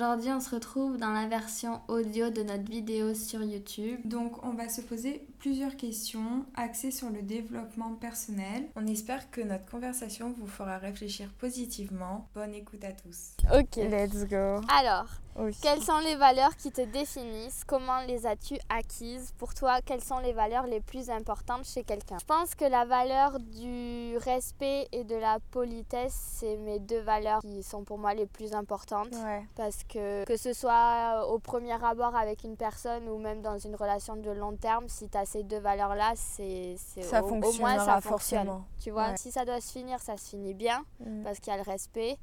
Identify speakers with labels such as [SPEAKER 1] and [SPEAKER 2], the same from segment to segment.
[SPEAKER 1] Aujourd'hui, on se retrouve dans la version audio de notre vidéo sur YouTube.
[SPEAKER 2] Donc, on va se poser plusieurs questions axées sur le développement personnel. On espère que notre conversation vous fera réfléchir positivement. Bonne écoute à tous.
[SPEAKER 3] Ok.
[SPEAKER 4] Let's go.
[SPEAKER 3] Alors,
[SPEAKER 4] Oui.
[SPEAKER 3] quelles sont les valeurs qui te définissent? Comment les as-tu acquises? Pour toi, quelles sont les valeurs les plus importantes chez quelqu'un? Je pense que la valeur du respect et de la politesse, c'est mes deux valeurs qui sont pour moi les plus importantes.
[SPEAKER 4] Ouais.
[SPEAKER 3] Parce que que ce soit au premier abord avec une personne ou même dans une relation de long terme, si tu as ces deux valeurs-là, c'est c'est-
[SPEAKER 4] Ça
[SPEAKER 3] au, au moins ça fonctionne.
[SPEAKER 4] forcément.
[SPEAKER 3] Tu vois,
[SPEAKER 4] Ouais.
[SPEAKER 3] si ça doit se finir, ça se finit bien
[SPEAKER 4] Mm.
[SPEAKER 3] parce qu'il y a le respect.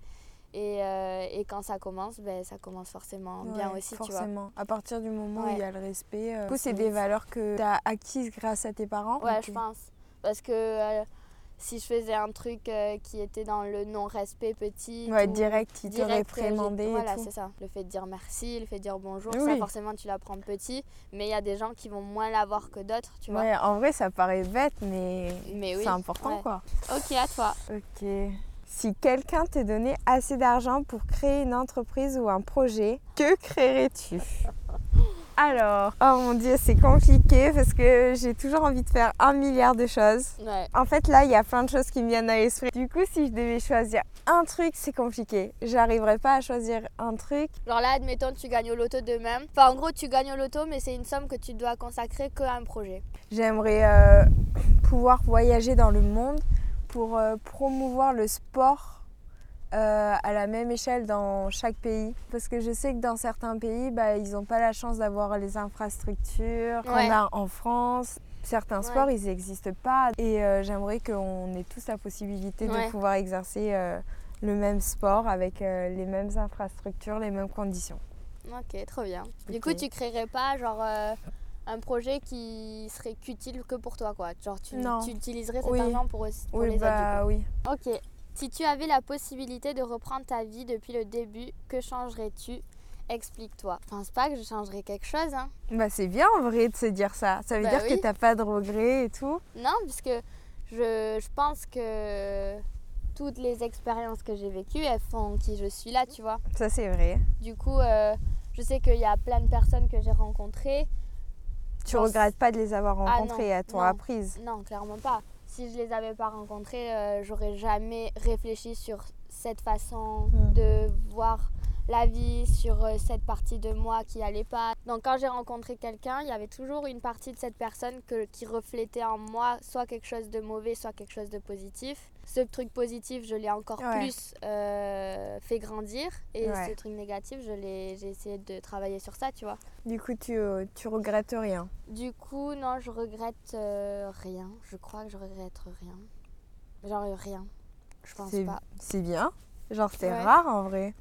[SPEAKER 3] Et, euh, et quand ça commence, ben, ça commence forcément bien aussi, tu vois.
[SPEAKER 4] forcément. À partir du moment où il y a le respect, euh, du coup, c'est
[SPEAKER 3] De
[SPEAKER 4] des valeurs que tu as acquises grâce à tes parents.
[SPEAKER 3] Ouais, je pense. Parce que euh, si je faisais un truc euh, qui était dans le non-respect petit.
[SPEAKER 4] Ouais,
[SPEAKER 3] ou
[SPEAKER 4] direct, ils
[SPEAKER 3] euh,
[SPEAKER 4] réprimandaient et
[SPEAKER 3] Voilà, c'est ça. Le fait de dire merci, le fait de dire bonjour,
[SPEAKER 4] Oui.
[SPEAKER 3] ça forcément tu l'apprends petit. Mais il y a des gens qui vont moins l'avoir que d'autres, tu vois.
[SPEAKER 4] Ouais, en vrai, ça paraît bête, mais,
[SPEAKER 3] Mais oui.
[SPEAKER 4] c'est important,
[SPEAKER 3] ouais.
[SPEAKER 4] quoi.
[SPEAKER 3] Ok, à toi.
[SPEAKER 4] Ok. Si quelqu'un te donnait assez d'argent pour créer une entreprise ou un projet, que créerais-tu? Alors, oh mon dieu, c'est compliqué parce que j'ai toujours envie de faire un milliard de choses.
[SPEAKER 3] Ouais.
[SPEAKER 4] En fait, là, il y a plein de choses qui me viennent à l'esprit. Du coup, si je devais choisir un truc, c'est compliqué. J'arriverais pas à choisir un truc.
[SPEAKER 3] Genre là, admettons, tu gagnes au loto demain. Enfin, en gros, tu gagnes au loto, mais c'est une somme que tu dois consacrer qu'à un projet.
[SPEAKER 4] J'aimerais euh, pouvoir voyager dans le monde pour euh, promouvoir le sport euh, à la même échelle dans chaque pays. Parce que je sais que dans certains pays, bah, ils n'ont pas la chance d'avoir les infrastructures qu'on
[SPEAKER 3] Ouais.
[SPEAKER 4] a en France. Certains
[SPEAKER 3] Ouais.
[SPEAKER 4] sports, ils n'existent pas. Et euh, j'aimerais qu'on ait tous la possibilité
[SPEAKER 3] Ouais.
[SPEAKER 4] de pouvoir exercer euh, le même sport avec les mêmes infrastructures, les mêmes conditions.
[SPEAKER 3] Ok, trop bien. Du coup, tu créerais pas genre un projet qui serait qu'utile que pour toi, quoi. Genre, tu, tu utiliserais cet
[SPEAKER 4] Oui.
[SPEAKER 3] argent pour, pour
[SPEAKER 4] oui,
[SPEAKER 3] les
[SPEAKER 4] bah oui.
[SPEAKER 3] du coup. Ok. Si tu avais la possibilité de reprendre ta vie depuis le début, que changerais-tu? Explique-toi. Je pense pas que je changerais quelque chose, hein.
[SPEAKER 4] Bah, c'est bien en vrai de se dire ça. Ça veut
[SPEAKER 3] Bah
[SPEAKER 4] dire
[SPEAKER 3] oui.
[SPEAKER 4] que t'as pas de regrets et tout.
[SPEAKER 3] Non, puisque je, je pense que toutes les expériences que j'ai vécues, elles font qui je suis là, tu vois.
[SPEAKER 4] Ça, c'est vrai.
[SPEAKER 3] Du coup, euh, je sais qu'il y a plein de personnes que j'ai rencontrées.
[SPEAKER 4] Tu regrettes pas de les avoir
[SPEAKER 3] Ah,
[SPEAKER 4] rencontrés,
[SPEAKER 3] non,
[SPEAKER 4] elles t'ont
[SPEAKER 3] non. clairement pas. Si je les avais pas rencontrées, euh, j'aurais jamais réfléchi sur cette façon
[SPEAKER 4] Mm.
[SPEAKER 3] de voir la vie, sur euh, cette partie de moi qui allait pas. Donc quand j'ai rencontré quelqu'un, il y avait toujours une partie de cette personne que- qui reflétait en moi soit quelque chose de mauvais, soit quelque chose de positif. Ce truc positif, je l'ai encore
[SPEAKER 4] Ouais.
[SPEAKER 3] plus euh, fait grandir. Et
[SPEAKER 4] Ouais.
[SPEAKER 3] ce truc négatif, je l'ai- j'ai essayé de travailler sur ça, tu vois.
[SPEAKER 4] Du coup, tu, euh, tu regrettes rien.
[SPEAKER 3] Du coup, non, je regrette euh, rien. Je crois que je regrette rien. Genre rien. Je pense
[SPEAKER 4] C'est
[SPEAKER 3] pas.
[SPEAKER 4] c'est bien. Genre, c'est
[SPEAKER 3] Ouais.
[SPEAKER 4] rare en vrai.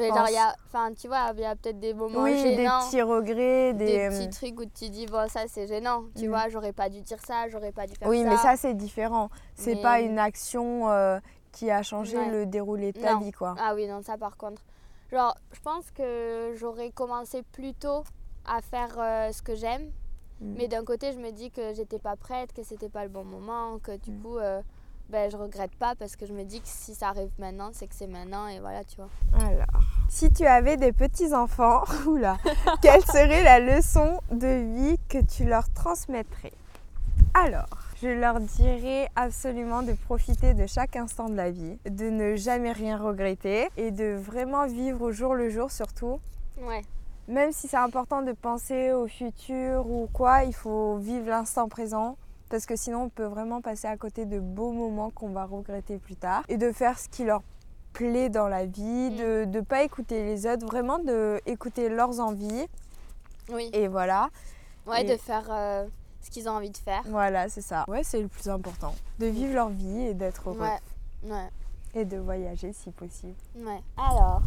[SPEAKER 3] Mais
[SPEAKER 4] pense.
[SPEAKER 3] genre, il y a, enfin, tu vois, il y a peut-être des moments
[SPEAKER 4] oui, des
[SPEAKER 3] gênants.
[SPEAKER 4] petits regrets,
[SPEAKER 3] des
[SPEAKER 4] des.
[SPEAKER 3] petits trucs où tu dis, bon, ça c'est gênant. Tu
[SPEAKER 4] Mm.
[SPEAKER 3] vois, j'aurais pas dû dire ça, j'aurais pas dû faire
[SPEAKER 4] Oui,
[SPEAKER 3] ça.
[SPEAKER 4] mais ça, c'est différent. C'est
[SPEAKER 3] Mais-
[SPEAKER 4] pas une action euh, qui a changé
[SPEAKER 3] Ouais.
[SPEAKER 4] le déroulé de ta
[SPEAKER 3] Non.
[SPEAKER 4] vie, quoi.
[SPEAKER 3] Ah oui, non, ça par contre. Genre, je pense que j'aurais commencé plus tôt à faire euh, ce que j'aime.
[SPEAKER 4] Mm.
[SPEAKER 3] Mais d'un côté, je me dis que j'étais pas prête, que c'était pas le bon moment, que du
[SPEAKER 4] Mm.
[SPEAKER 3] coup, euh, ben, je regrette pas parce que je me dis que si ça arrive maintenant, c'est que c'est maintenant et voilà, tu vois.
[SPEAKER 4] Alors, si tu avais des petits-enfants, oula, quelle serait la leçon de vie que tu leur transmettrais? Alors, je leur dirais absolument de profiter de chaque instant de la vie, de ne jamais rien regretter et de vraiment vivre au jour le jour surtout.
[SPEAKER 3] Ouais.
[SPEAKER 4] Même si c'est important de penser au futur ou quoi, il faut vivre l'instant présent. Parce que sinon, on peut vraiment passer à côté de beaux moments qu'on va regretter plus tard. Et de faire ce qui leur plaît dans la vie,
[SPEAKER 3] Mm.
[SPEAKER 4] de ne pas écouter les autres, vraiment de écouter leurs envies.
[SPEAKER 3] Oui.
[SPEAKER 4] Et voilà,
[SPEAKER 3] Ouais,
[SPEAKER 4] Et-
[SPEAKER 3] de faire euh, ce qu'ils ont envie de faire.
[SPEAKER 4] voilà, c'est ça. Ouais, c'est le plus important. De vivre leur vie et d'être heureux.
[SPEAKER 3] Ouais. Ouais.
[SPEAKER 4] Et de voyager si possible.
[SPEAKER 3] Ouais. Alors,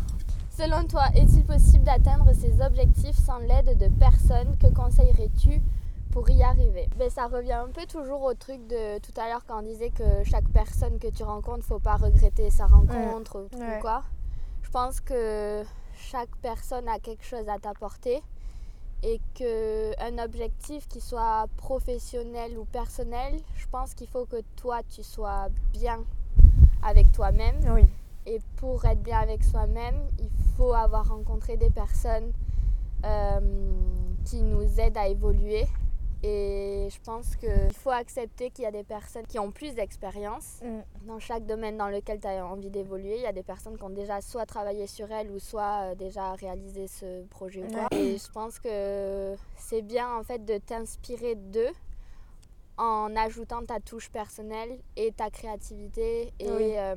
[SPEAKER 3] selon toi, est-il possible d'atteindre ces objectifs sans l'aide de personne? Que conseillerais-tu pour y arriver ben, Ça revient un peu toujours au truc de tout à l'heure quand on disait que chaque personne que tu rencontres, faut pas regretter sa rencontre ou
[SPEAKER 4] Ouais.
[SPEAKER 3] quoi. Je pense que chaque personne a quelque chose à t'apporter et qu'un objectif qui soit professionnel ou personnel, je pense qu'il faut que toi tu sois bien avec toi-même
[SPEAKER 4] Oui.
[SPEAKER 3] Et pour être bien avec soi-même, il faut avoir rencontré des personnes euh, qui nous aident à évoluer. Et je pense qu'il faut accepter qu'il y a des personnes qui ont plus d'expérience
[SPEAKER 4] Mm.
[SPEAKER 3] dans chaque domaine dans lequel tu as envie d'évoluer. Il y a des personnes qui ont déjà soit travaillé sur elles ou soit euh, déjà réalisé ce projet. ou quoi. Et je pense que c'est bien en fait de t'inspirer d'eux en ajoutant ta touche personnelle et ta créativité et,
[SPEAKER 4] Oui.
[SPEAKER 3] euh,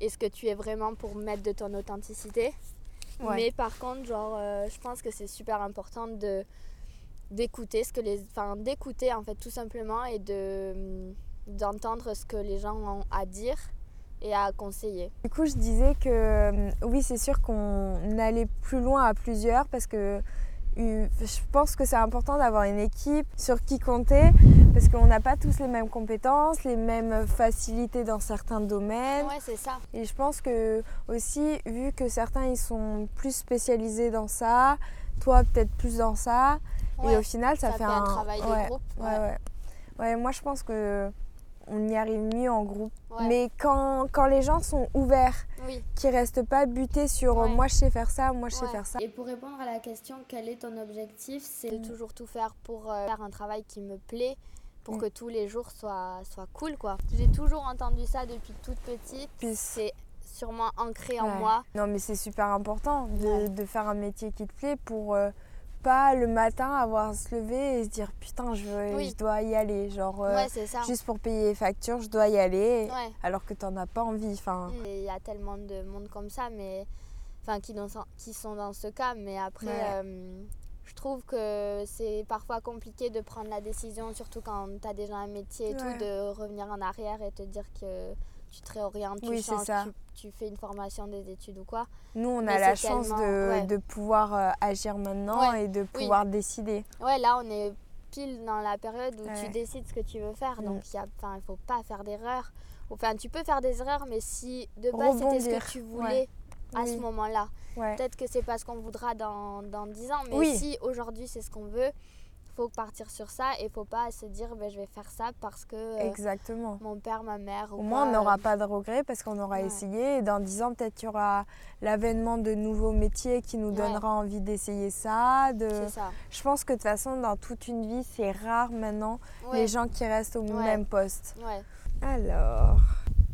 [SPEAKER 3] et ce que tu es vraiment pour mettre de ton authenticité.
[SPEAKER 4] Ouais.
[SPEAKER 3] Mais par contre, genre, euh, je pense que c'est super important de d'écouter ce que les, enfin d'écouter en fait tout simplement et de d'entendre ce que les gens ont à dire et à conseiller.
[SPEAKER 4] Du coup, je disais que euh, oui, c'est sûr qu'on allait plus loin à plusieurs parce que euh, je pense que c'est important d'avoir une équipe sur qui compter parce qu'on n'a pas tous les mêmes compétences, les mêmes facilités dans certains domaines.
[SPEAKER 3] Ouais, c'est ça.
[SPEAKER 4] Et je pense que aussi, vu que certains ils sont plus spécialisés dans ça, toi peut-être plus dans ça, et au final ça,
[SPEAKER 3] ça
[SPEAKER 4] fait
[SPEAKER 3] fait un travail de
[SPEAKER 4] ouais,
[SPEAKER 3] groupe,
[SPEAKER 4] Ouais,
[SPEAKER 3] ouais.
[SPEAKER 4] ouais. Ouais, moi je pense que on y arrive mieux en groupe.
[SPEAKER 3] ouais.
[SPEAKER 4] Mais quand, quand les gens sont ouverts,
[SPEAKER 3] Oui.
[SPEAKER 4] qui restent pas butés sur
[SPEAKER 3] Ouais.
[SPEAKER 4] moi je sais faire ça, moi je sais faire ça.
[SPEAKER 1] Et pour répondre à la question, quel est ton objectif
[SPEAKER 3] C'est de toujours tout faire pour euh, faire un travail qui me plaît, pour
[SPEAKER 4] Mm.
[SPEAKER 3] que tous les jours soient, soient cool quoi. J'ai toujours entendu ça depuis toute petite.
[SPEAKER 4] Puis
[SPEAKER 3] C'est sûrement ancré en
[SPEAKER 4] Ouais.
[SPEAKER 3] moi.
[SPEAKER 4] Non mais c'est super important de,
[SPEAKER 3] Ouais.
[SPEAKER 4] de faire un métier qui te plaît pour euh, pas le matin avoir à se lever et se dire putain je, veux-
[SPEAKER 3] Oui.
[SPEAKER 4] je dois y aller. Genre euh,
[SPEAKER 3] ouais, c'est ça.
[SPEAKER 4] juste pour payer les factures je dois y aller
[SPEAKER 3] Ouais.
[SPEAKER 4] alors que t'en as pas envie. Enfin,
[SPEAKER 3] Il y a tellement de monde comme ça, mais enfin qui, dans- qui sont dans ce cas. Mais après,
[SPEAKER 4] Ouais.
[SPEAKER 3] euh, je trouve que c'est parfois compliqué de prendre la décision, surtout quand tu as déjà un métier et tout, de revenir en arrière et te dire que tu te réorientes, tu
[SPEAKER 4] Oui,
[SPEAKER 3] changes,
[SPEAKER 4] ça.
[SPEAKER 3] tu, tu fais une formation, des études ou quoi.
[SPEAKER 4] nous on a la chance de,
[SPEAKER 3] ouais.
[SPEAKER 4] de pouvoir euh, agir maintenant
[SPEAKER 3] Ouais.
[SPEAKER 4] et de pouvoir décider.
[SPEAKER 3] Ouais, là, on est pile dans la période où tu décides ce que tu veux faire.
[SPEAKER 4] Mm.
[SPEAKER 3] Donc, il ne faut pas faire d'erreurs. Enfin, tu peux faire des erreurs, mais si de base, c'était ce que tu voulais à ce moment-là, peut-être que c'est pas ce qu'on voudra dans, dans 10 ans. Mais si aujourd'hui, c'est ce qu'on veut, faut partir sur ça et faut pas se dire ben, je vais faire ça parce que euh,
[SPEAKER 4] Exactement.
[SPEAKER 3] mon père, ma mère. ou
[SPEAKER 4] Au moins, on n'aura
[SPEAKER 3] euh,
[SPEAKER 4] pas de regrets parce qu'on aura
[SPEAKER 3] Ouais.
[SPEAKER 4] essayé. Et dans 10 ans, peut-être il y aura l'avènement de nouveaux métiers qui nous
[SPEAKER 3] Ouais.
[SPEAKER 4] donnera envie d'essayer ça. De...
[SPEAKER 3] Ça.
[SPEAKER 4] Je pense que de toute façon, dans toute une vie, c'est rare maintenant
[SPEAKER 3] Ouais.
[SPEAKER 4] les gens qui restent au même poste. Alors,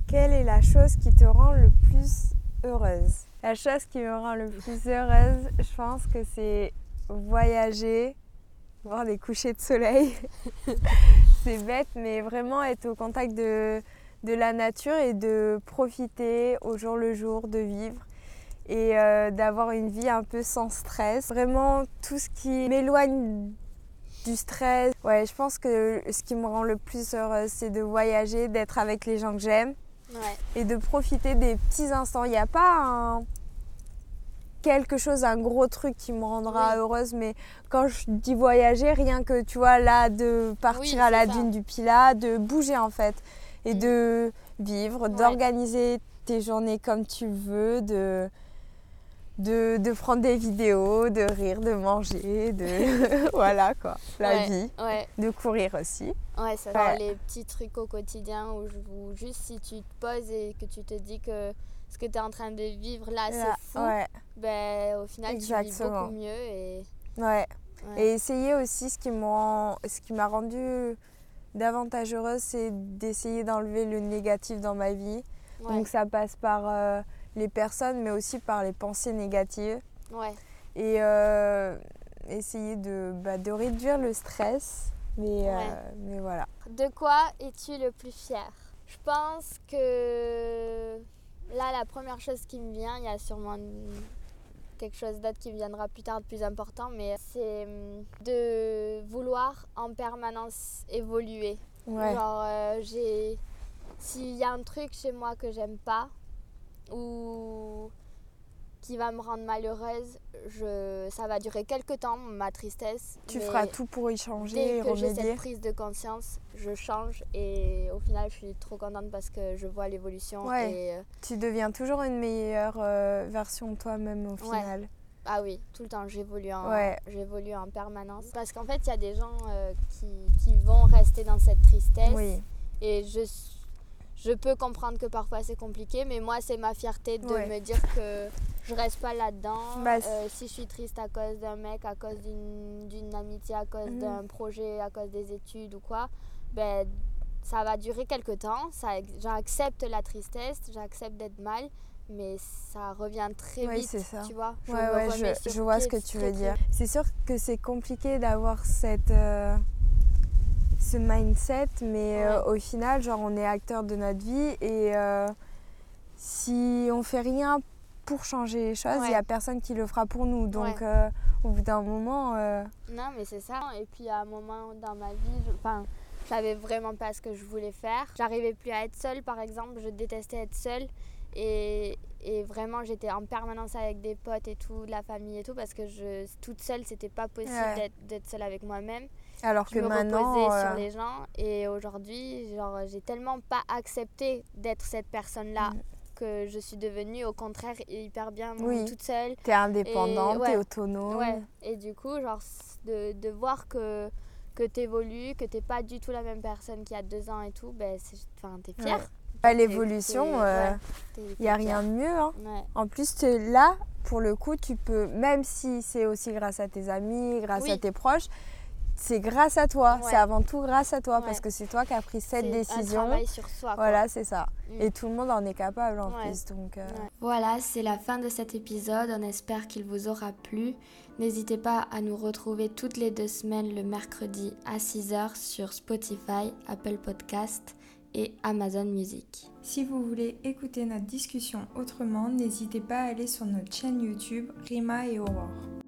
[SPEAKER 4] quelle est la chose qui te rend le plus heureuse? La chose qui me rend le plus heureuse, je pense que c'est voyager, voir des couchers de soleil. c'est bête, mais vraiment être au contact de, de la nature et de profiter au jour le jour, de vivre et euh, d'avoir une vie un peu sans stress. Vraiment tout ce qui m'éloigne du stress. Ouais, je pense que ce qui me rend le plus heureuse, c'est de voyager, d'être avec les gens que j'aime
[SPEAKER 3] Ouais.
[SPEAKER 4] et de profiter des petits instants. Il n'y a pas un quelque chose, un gros truc qui me rendra
[SPEAKER 3] Oui.
[SPEAKER 4] heureuse, mais quand je dis voyager, rien que tu vois là de partir
[SPEAKER 3] Oui,
[SPEAKER 4] à la
[SPEAKER 3] ça.
[SPEAKER 4] dune du Pilat, de bouger en fait et de vivre,
[SPEAKER 3] Ouais.
[SPEAKER 4] d'organiser tes journées comme tu veux, de de, de prendre des vidéos, de rire, de manger, de voilà quoi, la
[SPEAKER 3] ouais.
[SPEAKER 4] vie,
[SPEAKER 3] Ouais.
[SPEAKER 4] de courir aussi.
[SPEAKER 3] Ouais,
[SPEAKER 4] Ouais.
[SPEAKER 3] genre les petits trucs au quotidien où, je- où juste si tu te poses et que tu te dis que ce que tu es en train de vivre là,
[SPEAKER 4] Là,
[SPEAKER 3] c'est fou,
[SPEAKER 4] ouais,
[SPEAKER 3] ben, au final, tu vis
[SPEAKER 4] Exactement.
[SPEAKER 3] beaucoup mieux. Et,
[SPEAKER 4] ouais.
[SPEAKER 3] ouais.
[SPEAKER 4] Et essayer aussi ce qui m'a rendu davantage heureuse, c'est d'essayer d'enlever le négatif dans ma vie.
[SPEAKER 3] Ouais.
[SPEAKER 4] Donc ça passe par euh, les personnes, mais aussi par les pensées négatives.
[SPEAKER 3] ouais.
[SPEAKER 4] Et euh, essayer de, bah, de réduire le stress. Mais, euh, mais voilà.
[SPEAKER 3] De quoi es-tu le plus fier? Je pense que là, la première chose qui me vient, il y a sûrement quelque chose d'autre qui viendra plus tard de plus important, mais c'est hum, de vouloir en permanence évoluer.
[SPEAKER 4] Ouais.
[SPEAKER 3] Genre, euh, j'ai. S'il y a un truc chez moi que j'aime pas ou qui va me rendre malheureuse, je... ça va durer quelques temps, ma tristesse.
[SPEAKER 4] Tu feras tout pour y changer
[SPEAKER 3] Dès que j'ai cette prise de conscience, je change et au final, je suis trop contente parce que je vois l'évolution.
[SPEAKER 4] Ouais.
[SPEAKER 3] Et, euh,
[SPEAKER 4] Tu deviens toujours une meilleure euh, version de toi-même au
[SPEAKER 3] Ouais.
[SPEAKER 4] final.
[SPEAKER 3] ah oui, tout le temps, j'évolue en,
[SPEAKER 4] Ouais.
[SPEAKER 3] j'évolue en permanence. Parce qu'en fait, il y a des gens euh, qui, qui vont rester dans cette tristesse.
[SPEAKER 4] Oui.
[SPEAKER 3] Et je, je peux comprendre que parfois c'est compliqué, mais moi, c'est ma fierté de
[SPEAKER 4] Ouais.
[SPEAKER 3] me dire que je reste pas là-dedans.
[SPEAKER 4] Bah,
[SPEAKER 3] Euh, si je suis triste à cause d'un mec, à cause d'une amitié, à cause
[SPEAKER 4] Mhm.
[SPEAKER 3] d'un projet, à cause des études ou quoi, ben, ça va durer quelque temps. J'accepte la tristesse, j'accepte d'être mal, mais ça revient très
[SPEAKER 4] Oui,
[SPEAKER 3] vite,
[SPEAKER 4] ça.
[SPEAKER 3] tu vois. Je
[SPEAKER 4] Ouais, je, vois ce que tu veux dire. C'est sûr que c'est compliqué d'avoir cette, euh, ce mindset, mais euh, au final, genre, on est acteur de notre vie et euh, si on fait rien pour changer les choses, il n'y a
[SPEAKER 3] Ouais.
[SPEAKER 4] personne qui le fera pour nous. Donc,
[SPEAKER 3] Ouais.
[SPEAKER 4] euh, au bout d'un moment,
[SPEAKER 3] Non, mais c'est ça. Et puis à un moment dans ma vie, je, enfin, savais vraiment pas ce que je voulais faire. J'arrivais plus à être seule, par exemple. Je détestais être seule. Et, et vraiment, j'étais en permanence avec des potes et tout, de la famille et tout, parce que je, toute seule, c'était pas possible
[SPEAKER 4] Ouais.
[SPEAKER 3] d'être- seule avec moi-même.
[SPEAKER 4] alors
[SPEAKER 3] Je
[SPEAKER 4] que
[SPEAKER 3] me
[SPEAKER 4] maintenant,
[SPEAKER 3] reposais
[SPEAKER 4] euh,
[SPEAKER 3] sur les gens. Et aujourd'hui, genre, j'ai tellement pas accepté d'être cette personne-là.
[SPEAKER 4] Mm.
[SPEAKER 3] Que je suis devenue au contraire hyper bien
[SPEAKER 4] Oui.
[SPEAKER 3] toute seule.
[SPEAKER 4] t'es indépendante,
[SPEAKER 3] ouais.
[SPEAKER 4] t'es autonome.
[SPEAKER 3] Ouais, et du coup, genre, de, de voir que, que tu évolues, que t'es pas du tout la même personne qu'il y a deux ans et tout, ben, t'es fière.
[SPEAKER 4] Bah, L'évolution, euh, il n'y a
[SPEAKER 3] t'es
[SPEAKER 4] rien de mieux. hein.
[SPEAKER 3] Ouais.
[SPEAKER 4] En plus, là, pour le coup, tu peux, même si c'est aussi grâce à tes amis, grâce à tes proches, c'est grâce à toi.
[SPEAKER 3] Ouais.
[SPEAKER 4] C'est avant tout grâce à toi
[SPEAKER 3] Ouais.
[SPEAKER 4] parce que c'est toi qui as pris cette
[SPEAKER 3] C'est
[SPEAKER 4] décision.
[SPEAKER 3] Un travail sur soi. quoi.
[SPEAKER 4] Voilà, c'est ça.
[SPEAKER 3] Mm.
[SPEAKER 4] Et tout le monde en est capable en
[SPEAKER 3] Ouais.
[SPEAKER 4] plus. Donc, euh,
[SPEAKER 3] Ouais.
[SPEAKER 1] Voilà, c'est la fin de cet épisode. On espère qu'il vous aura plu. N'hésitez pas à nous retrouver toutes les deux semaines le mercredi à 6h sur Spotify, Apple Podcast et Amazon Music.
[SPEAKER 2] Si vous voulez écouter notre discussion autrement, n'hésitez pas à aller sur notre chaîne YouTube Rima et Aurore.